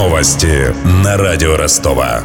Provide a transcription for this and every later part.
Новости на радио Ростова.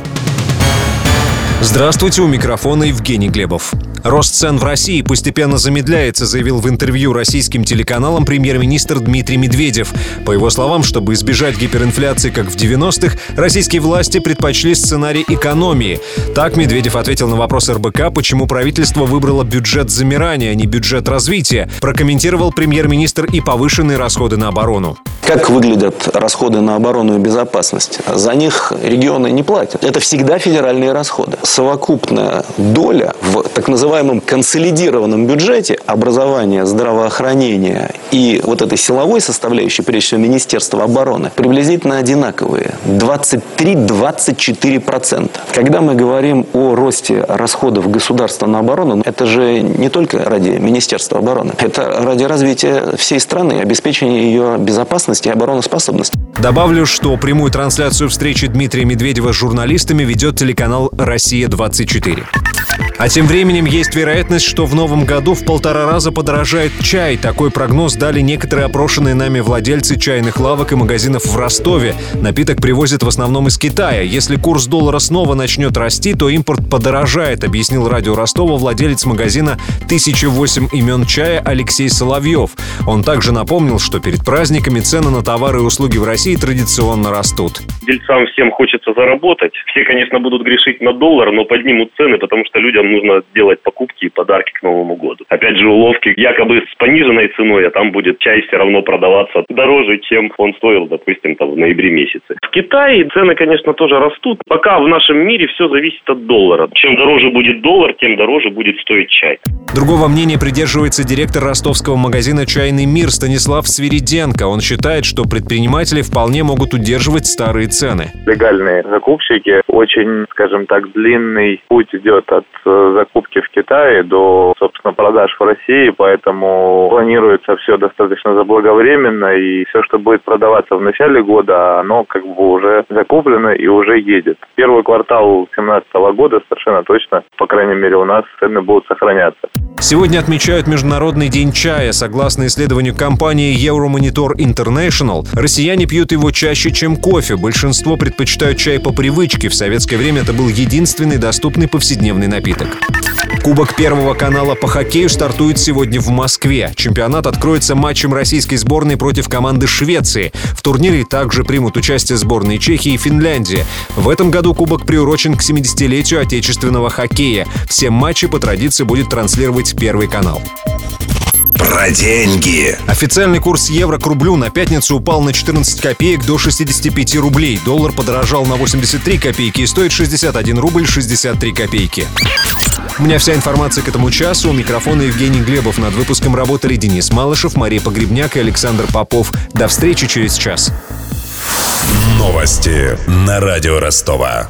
Здравствуйте, у микрофона Евгений Глебов. Рост цен в России постепенно замедляется, заявил в интервью российским телеканалам премьер-министр Дмитрий Медведев. По его словам, чтобы избежать гиперинфляции, как в 90-х, российские власти предпочли сценарий экономии. Так Медведев ответил на вопрос РБК, почему правительство выбрало бюджет замирания, а не бюджет развития. Прокомментировал премьер-министр и повышенные расходы на оборону. Как выглядят расходы на оборону и безопасность? За них регионы не платят. Это всегда федеральные расходы. Совокупная доля в так называемом консолидированном бюджете образования, здравоохранения и вот этой силовой составляющей, прежде всего Министерства обороны, приблизительно одинаковые. 23-24%. Когда мы говорим о росте расходов государства на оборону, это же не только ради Министерства обороны. Это ради развития всей страны, обеспечения ее безопасности безопасности и обороноспособности. Добавлю, что прямую трансляцию встречи Дмитрия Медведева с журналистами ведет телеканал «Россия-24». А тем временем есть вероятность, что в новом году в полтора раза подорожает чай. Такой прогноз дали некоторые опрошенные нами владельцы чайных лавок и магазинов в Ростове. Напиток привозят в основном из Китая. Если курс доллара снова начнет расти, то импорт подорожает, объяснил радио Ростова владелец магазина «1008 имен чая» Алексей Соловьев. Он также напомнил, что перед праздниками цены на товары и услуги в России традиционно растут. Дельцам всем хочется заработать. Все, конечно, будут грешить на доллар, но поднимут цены, потому что людям нужно делать покупки и подарки к Новому году. Опять же, уловки якобы с пониженной ценой, а там будет чай все равно продаваться дороже, чем он стоил, допустим, там, в ноябре месяце. В Китае цены, конечно, тоже растут. Пока в нашем мире все зависит от доллара. Чем дороже будет доллар, тем дороже будет стоить чай. Другого мнения придерживается директор ростовского магазина «Чайный мир» Станислав Свириденко. Он считает, что предприниматели вполне могут удерживать старые цены. Легальные закупщики очень, скажем так, длинный путь идет от э, закупки в Китае до, собственно, продаж в России, поэтому планируется все достаточно заблаговременно, и все, что будет продаваться в начале года, оно как бы уже закуплено и уже едет. Первый квартал 2017 года совершенно точно, по крайней мере, у нас цены будут сохраняться. Сегодня отмечают Международный день чая. Согласно исследованию компании Euromonitor International, россияне пьют его чаще, чем кофе. Большинство предпочитают чай по привычке. В советское время это был единственный доступный повседневный напиток. Кубок Первого канала по хоккею стартует сегодня в Москве. Чемпионат откроется матчем российской сборной против команды Швеции. В турнире также примут участие сборные Чехии и Финляндии. В этом году Кубок приурочен к 70-летию отечественного хоккея. Все матчи по традиции будет транслировать Первый канал. Про деньги. Официальный курс евро к рублю на пятницу упал на 14 копеек до 65 рублей. Доллар подорожал на 83 копейки и стоит 61 рубль 63 копейки. У меня вся информация к этому часу. У микрофона Евгений Глебов. Над выпуском работали Денис Малышев, Мария Погребняк и Александр Попов. До встречи через час. Новости на радио Ростова.